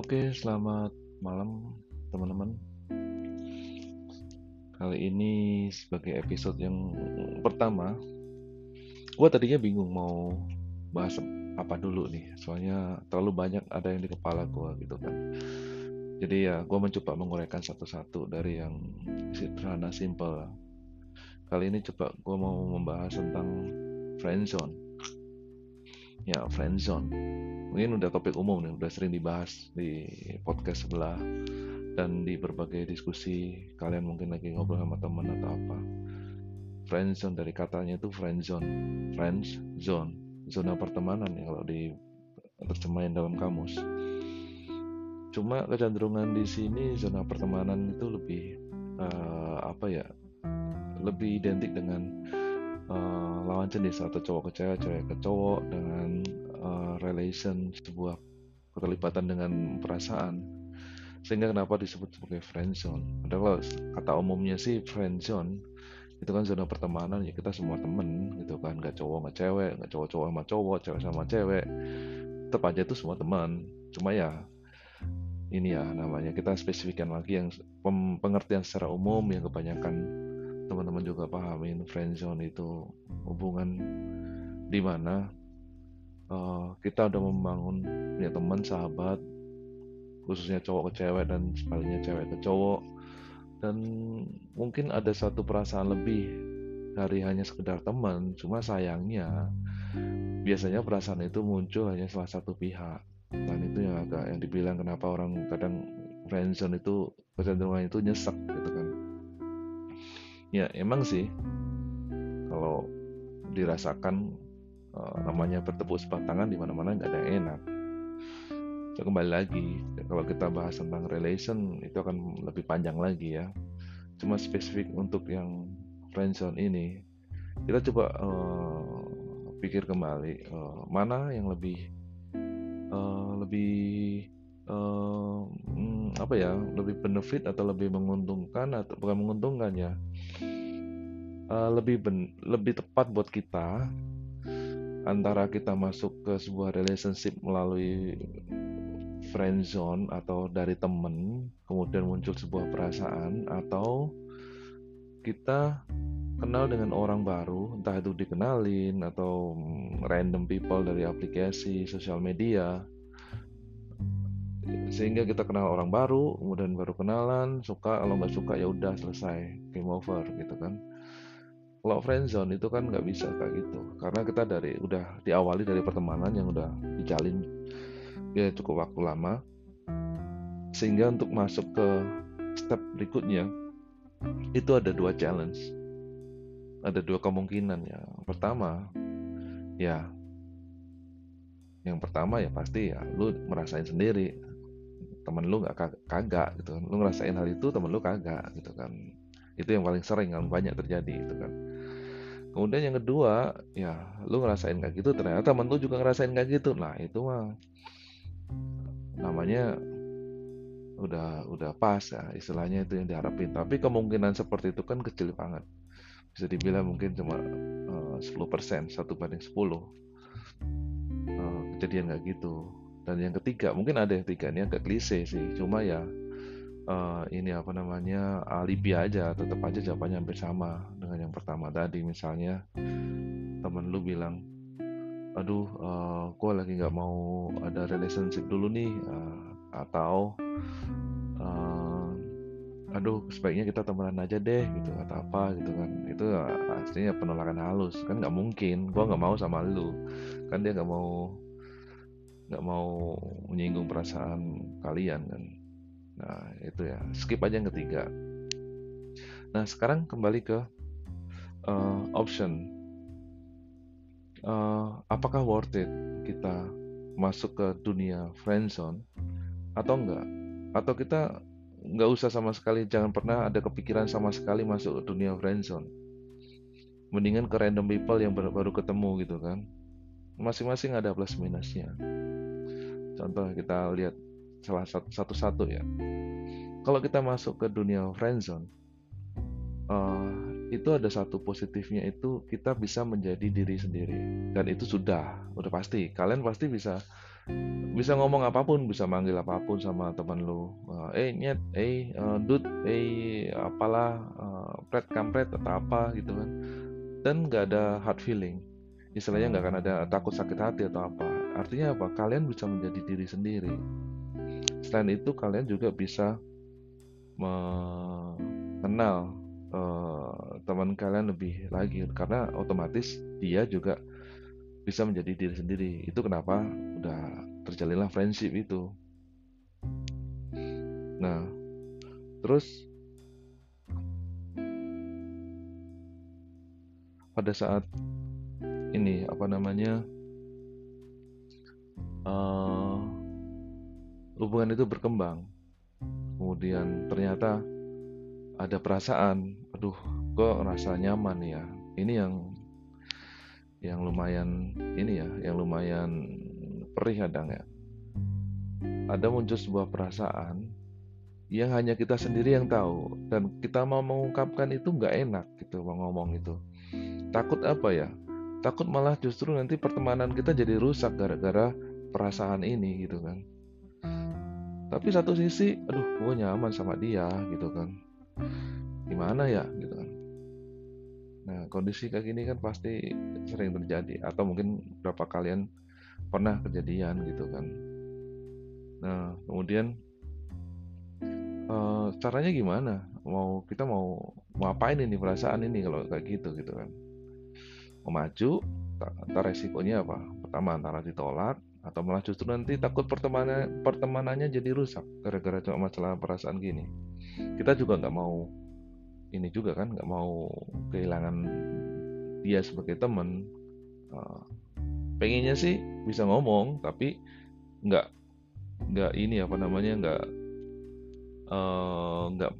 Oke, selamat malam teman-teman. Kali ini sebagai episode yang pertama, gue tadinya bingung mau bahas apa dulu nih, soalnya terlalu banyak ada yang di kepala gue gitu kan. Jadi ya, gue mencoba menguraikan satu-satu dari yang sederhana, simple. Kali ini coba gue mau membahas tentang friendzone. Ya, friendzone mungkin udah topik umum nih, udah sering dibahas di podcast sebelah dan di berbagai diskusi kalian mungkin lagi ngobrol sama teman atau apa. Friendzone dari katanya itu friendzone, friends zone, zona pertemanan ya kalau di terjemahin dalam kamus. Cuma kecenderungan di sini zona pertemanan itu lebih uh, apa ya? Lebih identik dengan uh, lawan jenis atau cowok ke cewek, cewek ke cowok dengan uh, relation sebuah keterlibatan dengan perasaan. Sehingga kenapa disebut sebagai friendzone padahal kata umumnya sih friendzone itu kan zona pertemanan ya kita semua temen gitu kan. Nggak cowok nggak cewek nggak cowok cowok sama cowok cewek sama cewek. Tetap aja itu semua teman cuma ya ini ya namanya. Kita spesifikkan lagi yang pengertian secara umum yang kebanyakan teman-teman juga pahamin friendzone itu hubungan di mana uh, kita udah membangun punya teman sahabat khususnya cowok ke cewek dan sebaliknya cewek ke cowok. Dan mungkin ada satu perasaan lebih dari hanya sekedar teman cuma sayangnya biasanya perasaan itu muncul hanya salah satu pihak. Dan itu yang agak yang dibilang kenapa orang kadang friendzone itu kecenderungan itu nyesek ya emang sih kalau dirasakan uh, namanya bertepuk sebelah tangan di mana-mana nggak ada yang enak. So, kembali lagi kalau kita bahas tentang relation itu akan lebih panjang lagi ya. Cuma spesifik untuk yang friendzone ini kita coba uh, pikir kembali uh, mana yang lebih uh, lebih uh, apa ya lebih benefit atau lebih menguntungkan atau bukan menguntungkan ya uh, lebih ben, lebih tepat buat kita antara kita masuk ke sebuah relationship melalui friend zone atau dari temen kemudian muncul sebuah perasaan atau kita kenal dengan orang baru entah itu dikenalin atau random people dari aplikasi sosial media sehingga kita kenal orang baru kemudian baru kenalan suka kalau nggak suka ya udah selesai game over gitu kan. Kalau friendzone itu kan nggak bisa kayak gitu. Karena kita dari udah diawali dari pertemanan yang udah dijalin ya cukup waktu lama. Sehingga untuk masuk ke step berikutnya itu ada dua challenge. Ada dua kemungkinan. Ya pertama ya yang pertama ya pasti ya lu merasain sendiri temen lu nggak kagak gitu kan. Lu ngerasain hal itu temen lu kagak gitu kan. Itu yang paling sering yang banyak terjadi itu kan. Kemudian yang kedua ya lu ngerasain kayak gitu ternyata temen lu juga ngerasain kayak gitu. Nah itu mah namanya udah udah pas ya istilahnya itu yang diharapin. Tapi kemungkinan seperti itu kan kecil banget. Bisa dibilang mungkin cuma uh, 10% satu banding 10 uh, kejadian kayak gitu dan yang ketiga mungkin ada yang tiga ini agak klise sih. Cuma ya uh, ini apa namanya alibi aja tetap aja jawabannya hampir sama dengan yang pertama tadi. Misalnya temen lu bilang aduh uh, eh, gue lagi nggak mau ada relationship dulu nih uh, atau uh, aduh sebaiknya kita temenan aja deh gitu atau apa gitu kan. Itu aslinya penolakan halus. Kan nggak mungkin gue nggak mau sama lu. Kan dia nggak mau nggak mau menyinggung perasaan kalian kan Nah, itu ya. Skip aja yang ketiga. Nah, sekarang kembali ke uh, option. Uh, apakah worth it kita masuk ke dunia friendzone atau enggak? Atau kita nggak usah sama sekali, jangan pernah ada kepikiran sama sekali masuk ke dunia friendzone. Mendingan ke random people yang baru, baru ketemu gitu kan. Masing-masing ada plus minusnya. Contoh kita lihat salah satu-satu ya. Kalau kita masuk ke dunia friendzone, uh, itu ada satu positifnya itu kita bisa menjadi diri sendiri. Dan itu sudah, udah pasti. Kalian pasti bisa bisa ngomong apa pun bisa manggil apa pun sama teman lu. Eh nyet eh uh, dud eh apalah uh, pret kampret atau apa gitu kan. Dan nggak ada hard feeling. Istilahnya nggak akan ada takut sakit hati atau apa artinya apa? Kalian bisa menjadi diri sendiri. Selain itu kalian juga bisa mengenal uh, teman kalian lebih lagi. Karena otomatis dia juga bisa menjadi diri sendiri. Itu kenapa? Udah terjalinlah friendship itu. Nah terus pada saat ini apa namanya uh, hubungan itu berkembang. Kemudian ternyata ada perasaan aduh kok rasa nyaman ya? Ini yang yang lumayan ini ya yang lumayan perih kadang ya. Ada muncul sebuah perasaan yang hanya kita sendiri yang tahu dan kita mau mengungkapkan itu nggak enak gitu mau ngomong itu. Takut apa ya? Takut malah justru nanti pertemanan kita jadi rusak gara-gara perasaan ini gitu kan. Tapi satu sisi aduh gue nyaman sama dia gitu kan. Gimana ya gitu kan. Nah kondisi kayak gini kan pasti sering terjadi. Atau mungkin berapa kalian pernah kejadian gitu kan. Nah kemudian uh, caranya gimana? Mau kita mau mau apain ini perasaan ini kalau kayak gitu gitu kan. Maju antara resikonya apa? Pertama antara ditolak atau malah justru nanti takut pertemanan pertemanannya jadi rusak gara-gara cuma masalah perasaan gini. Kita juga nggak mau ini juga kan nggak mau kehilangan dia sebagai teman. Uh, pengennya sih bisa ngomong tapi nggak nggak ini apa namanya nggak uh, nggak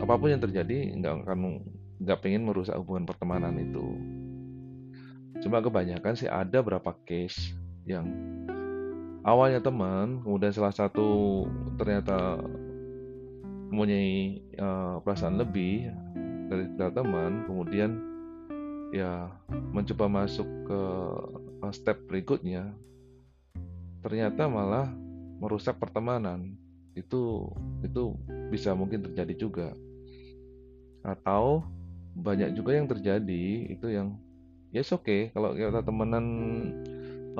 apa pun yang terjadi nggak akan nggak pengen merusak hubungan pertemanan itu. Cuma kebanyakan sih ada berapa case yang awalnya teman, kemudian salah satu ternyata mempunyai uh, perasaan lebih dari teman, kemudian ya mencoba masuk ke step berikutnya, ternyata malah merusak pertemanan. Itu itu bisa mungkin terjadi juga. Atau banyak juga yang terjadi itu yang ya yes, oke okay. kalau kita temenan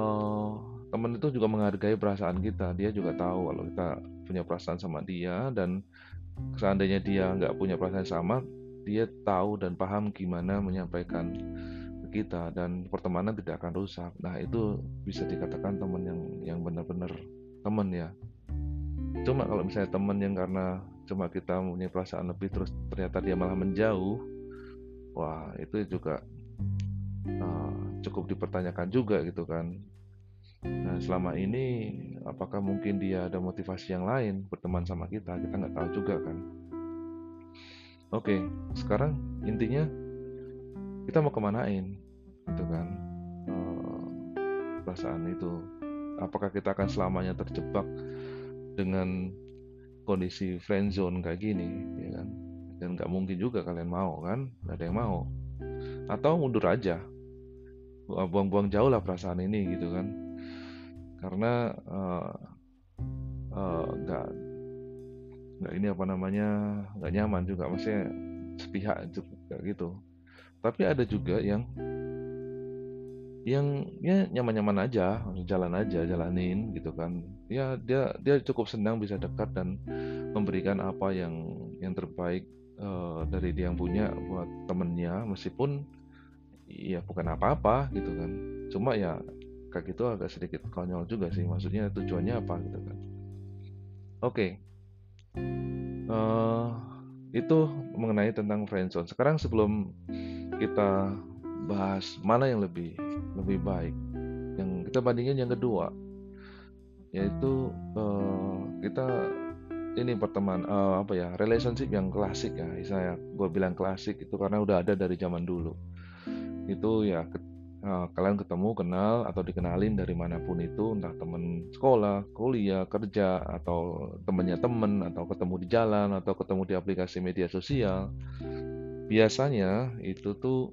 uh, temen itu juga menghargai perasaan kita. Dia juga tahu kalau kita punya perasaan sama dia dan seandainya dia nggak punya perasaan sama dia tahu dan paham gimana menyampaikan kita dan pertemanan tidak akan rusak. Nah itu bisa dikatakan teman yang yang benar-benar teman ya. Cuma kalau misalnya teman yang karena cuma kita punya perasaan lebih terus ternyata dia malah menjauh wah itu juga uh, cukup dipertanyakan juga gitu kan. Nah selama ini apakah mungkin dia ada motivasi yang lain berteman sama kita kita nggak tahu juga kan. Oke sekarang intinya kita mau kemanain gitu kan uh, perasaan itu. Apakah kita akan selamanya terjebak dengan kondisi friend zone kayak gini ya kan dan nggak mungkin juga kalian mau kan nggak ada yang mau atau mundur aja buang-buang jauh lah perasaan ini gitu kan. Karena uh, uh, nggak nggak ini apa namanya nggak nyaman juga maksudnya sepihak juga gitu. Tapi ada juga yang yang ya nyaman-nyaman aja jalan aja jalanin gitu kan. Ya dia dia cukup senang bisa dekat dan memberikan apa yang yang terbaik uh, dari dia yang punya buat temennya meskipun ya bukan apa-apa gitu kan. Cuma ya kayak gitu agak sedikit konyol juga sih maksudnya tujuannya apa gitu kan. Oke. Okay. uh, eh, itu mengenai tentang friendzone sekarang sebelum kita bahas mana yang lebih lebih baik yang kita bandingin yang kedua yaitu uh, kita ini pertemanan uh, apa ya relationship yang klasik ya. Saya gue bilang klasik itu karena udah ada dari zaman dulu itu ya uh, kalian ketemu kenal atau dikenalin dari mana pun itu entah temen sekolah kuliah kerja atau temennya temen atau ketemu di jalan atau ketemu di aplikasi media sosial biasanya itu tuh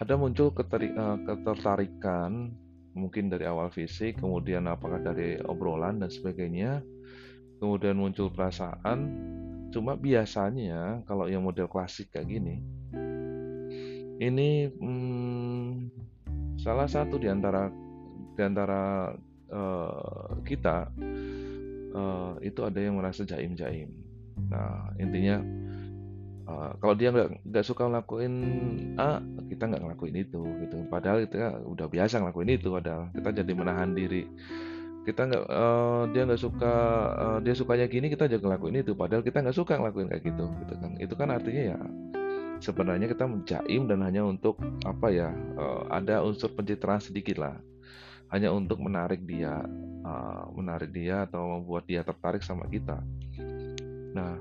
ada muncul keteri, uh, ketertarikan mungkin dari awal fisik kemudian apakah dari obrolan dan sebagainya kemudian muncul perasaan. Cuma biasanya kalau yang model klasik kayak gini ini hmm, salah satu di antara di antara uh, kita uh, itu ada yang merasa jaim-jaim. Nah intinya uh, kalau dia nggak suka ngelakuin A, kita nggak ngelakuin itu gitu. Padahal kita udah biasa ngelakuin itu, padahal kita jadi menahan diri. Kita nggak uh, dia nggak suka uh, dia sukanya gini kita juga ngelakuin itu, padahal kita nggak suka ngelakuin kayak gitu, gitu kan. Itu kan artinya ya sebenarnya kita menjaim dan hanya untuk apa ya uh, ada unsur pencitraan sedikit lah. Hanya untuk menarik dia uh, menarik dia atau membuat dia tertarik sama kita. Nah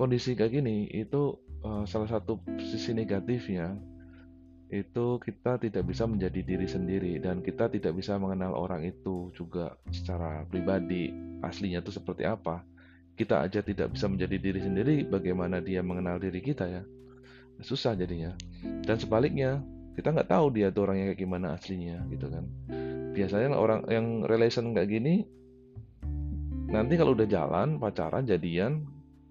kondisi kayak gini itu uh, salah satu sisi negatifnya itu kita tidak bisa menjadi diri sendiri dan kita tidak bisa mengenal orang itu juga secara pribadi aslinya itu seperti apa. Kita aja tidak bisa menjadi diri sendiri bagaimana dia mengenal diri kita ya susah jadinya. Dan sebaliknya kita nggak tahu dia tuh orangnya kayak gimana aslinya gitu kan. Biasanya orang yang relation kayak gini nanti kalau udah jalan pacaran jadian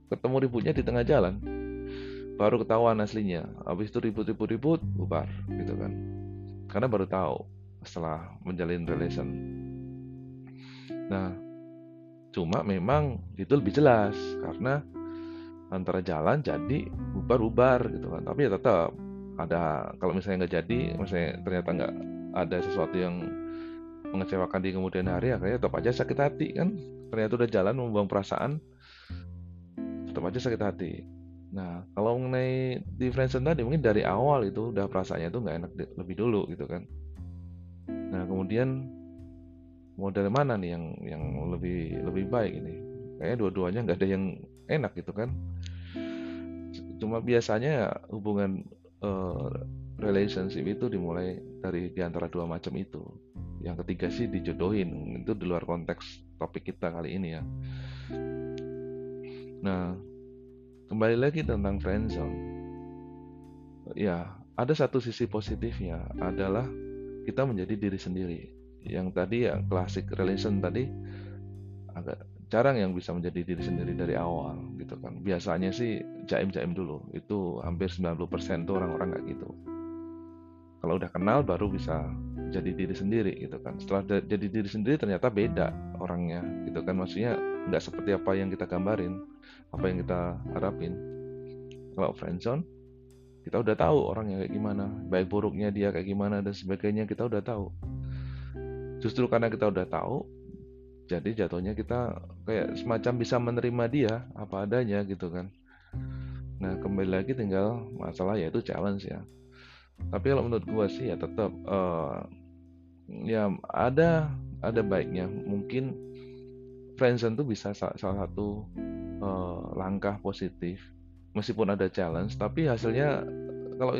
ketemu ributnya di tengah jalan baru ketahuan aslinya. Habis itu ribut-ribut-ribut bubar gitu kan. Karena baru tahu setelah menjalin relation. Nah cuma memang itu lebih jelas karena antara jalan jadi bubar-bubar gitu kan. Tapi ya tetap ada kalau misalnya nggak jadi misalnya ternyata nggak ada sesuatu yang mengecewakan di kemudian hari akhirnya tetap aja sakit hati kan. Ternyata udah jalan membuang perasaan tetap aja sakit hati. Nah kalau mengenai difference tadi mungkin dari awal itu udah perasaannya itu nggak enak lebih dulu gitu kan. Nah kemudian model mana nih yang yang lebih lebih baik ini? Kayaknya dua-duanya nggak ada yang enak gitu kan. Cuma biasanya hubungan uh, relationship itu dimulai dari di antara dua macam itu. Yang ketiga sih dijodohin itu di luar konteks topik kita kali ini ya. Nah kembali lagi tentang friendzone ya ada satu sisi positifnya adalah kita menjadi diri sendiri. Yang tadi ya klasik relation tadi agak jarang yang bisa menjadi diri sendiri dari awal gitu kan. Biasanya sih jaim-jaim dulu itu hampir 90% tuh orang-orang kayak gitu. Kalau udah kenal baru bisa jadi diri sendiri gitu kan. Setelah jadi diri sendiri ternyata beda orangnya gitu kan. Maksudnya nggak seperti apa yang kita gambarin apa yang kita harapin. Kalau friendzone kita udah tahu orangnya kayak gimana baik buruknya dia kayak gimana dan sebagainya kita udah tahu. Justru karena kita udah tahu jadi jatuhnya kita kayak semacam bisa menerima dia apa adanya gitu kan. Nah kembali lagi tinggal masalah yaitu challenge ya. Tapi kalau menurut gue sih ya tetap uh, ya ada ada baiknya. Mungkin friendzone tuh bisa salah satu uh, langkah positif meskipun ada challenge tapi hasilnya kalau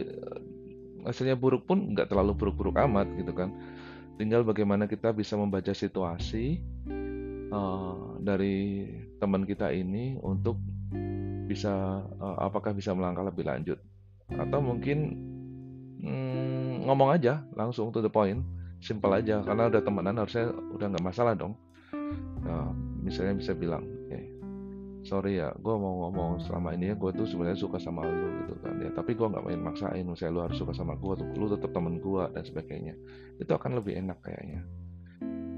hasilnya buruk pun nggak terlalu buruk-buruk amat gitu kan. Tinggal bagaimana kita bisa membaca situasi uh, dari teman kita ini untuk bisa uh, apakah bisa melangkah lebih lanjut? Atau mungkin mm, ngomong aja langsung to the point simple aja karena udah temenan harusnya udah nggak masalah dong. Nah, misalnya bisa bilang sorry ya gue mau ngomong selama ini ya gue tuh sebenarnya suka sama lu gitu kan ya. Tapi gue nggak main maksain misalnya lu harus suka sama gue tuh lu tetap temen gue dan sebagainya. Itu akan lebih enak kayaknya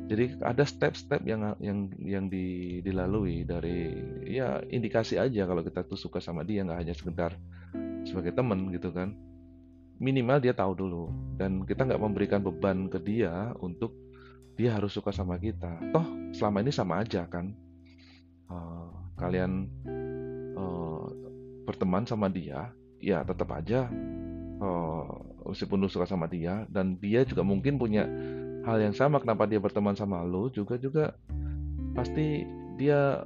jadi ada step-step yang yang yang di, dilalui dari ya indikasi aja kalau kita tuh suka sama dia nggak hanya sekedar sebagai temen gitu kan. Minimal dia tahu dulu dan kita nggak memberikan beban ke dia untuk dia harus suka sama kita. Toh selama ini sama aja kan. Uh, kalian uh, berteman sama dia ya tetap aja uh, meskipun lu suka sama dia dan dia juga mungkin punya hal yang sama kenapa dia berteman sama lu juga juga pasti dia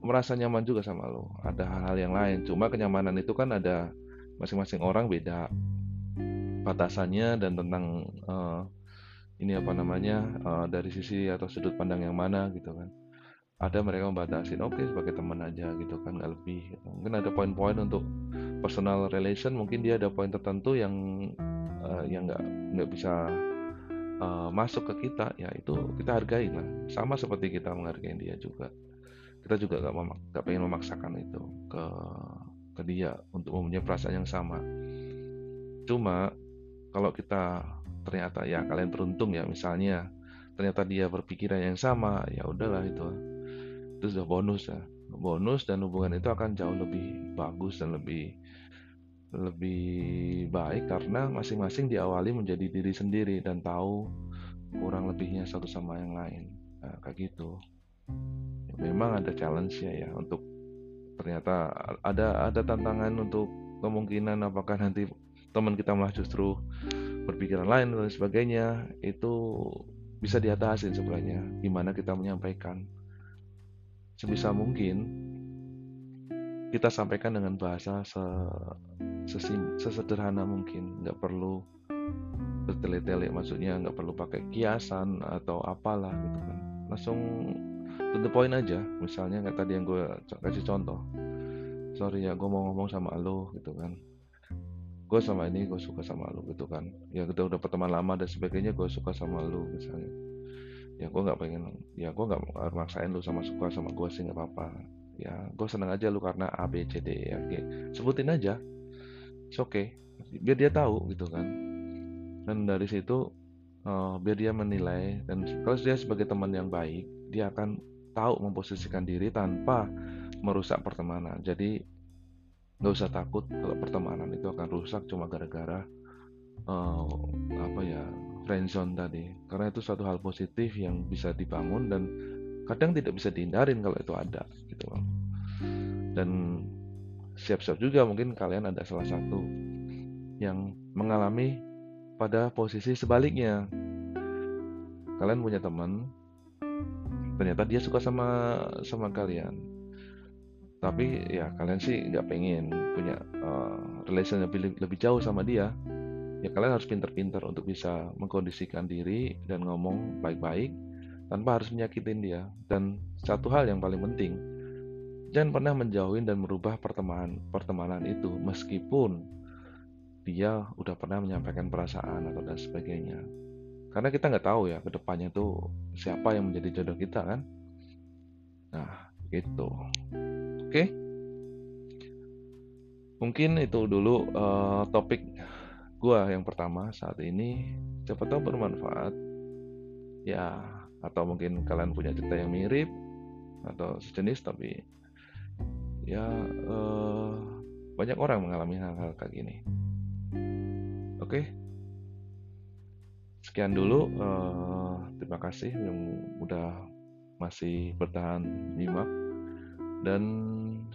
merasa nyaman juga sama lo ada hal-hal yang lain cuma kenyamanan itu kan ada masing-masing orang beda batasannya dan tentang uh, ini apa namanya uh, dari sisi atau sudut pandang yang mana gitu kan ada mereka membatasi oke okay, sebagai teman aja gitu kan nggak lebih gitu. mungkin ada poin-poin untuk personal relation mungkin dia ada poin tertentu yang uh, yang nggak nggak bisa uh, masuk ke kita ya itu kita hargai lah. Sama seperti kita menghargai dia juga. Kita juga gak, memak gak pengen memaksakan itu ke ke dia untuk mempunyai perasaan yang sama. Cuma kalau kita ternyata ya kalian beruntung ya misalnya ternyata dia berpikiran yang sama ya udahlah itu. Itu sudah bonus ya bonus dan hubungan itu akan jauh lebih bagus dan lebih lebih baik karena masing-masing diawali menjadi diri sendiri dan tahu kurang lebihnya satu sama yang lain. Nah, kayak gitu. Memang ada challenge ya ya untuk ternyata ada ada tantangan untuk kemungkinan apakah nanti teman kita malah justru berpikiran lain dan sebagainya. Itu bisa diatasi sebenarnya gimana kita menyampaikan. Sebisa mungkin kita sampaikan dengan bahasa se sesim, sesederhana mungkin. Nggak perlu bertele-tele maksudnya nggak perlu pakai kiasan atau apalah gitu kan. Langsung to the point aja. Misalnya kayak tadi yang gue kasih contoh. Sorry ya gue mau ngomong sama lo gitu kan. Gue sama ini gue suka sama lo gitu kan. Ya kita udah berteman lama dan sebagainya gue suka sama lo misalnya. Ya gue nggak pengen ya gue nggak maksain lo sama suka sama gue sih nggak apa-apa ya gue seneng aja lu karena A B C D E F G. Sebutin aja. Oke okay. Biar dia tahu gitu kan. Dan dari situ uh, biar dia menilai dan kalau dia sebagai teman yang baik dia akan tahu memposisikan diri tanpa merusak pertemanan. Jadi nggak usah takut kalau pertemanan itu akan rusak cuma gara-gara uh, apa ya friendzone tadi. Karena itu suatu hal positif yang bisa dibangun dan kadang tidak bisa dihindarin kalau itu ada gitu loh. Dan siap-siap juga mungkin kalian ada salah satu yang mengalami pada posisi sebaliknya. Kalian punya teman ternyata dia suka sama sama kalian. Tapi ya kalian sih nggak pengen punya uh, relation lebih lebih jauh sama dia. Ya kalian harus pinter-pinter untuk bisa mengkondisikan diri dan ngomong baik-baik tanpa harus menyakitin dia. Dan satu hal yang paling penting, jangan pernah menjauhin dan merubah pertemanan pertemanan itu meskipun dia udah pernah menyampaikan perasaan atau dan sebagainya. Karena kita nggak tahu ya ke depannya tuh siapa yang menjadi jodoh kita kan. Nah gitu. Oke. Mungkin itu dulu uh, topik gua yang pertama saat ini. Siapa tahu bermanfaat. Ya, atau mungkin kalian punya cerita yang mirip atau sejenis tapi ya eh, banyak orang mengalami hal-hal kayak gini. Oke. Sekian dulu eh, terima kasih yang udah masih bertahan nyimak. Dan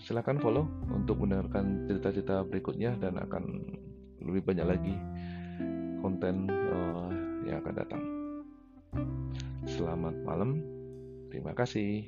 silahkan follow untuk mendengarkan cerita-cerita berikutnya dan akan lebih banyak lagi konten uh, yang akan datang. Selamat malam. Terima kasih.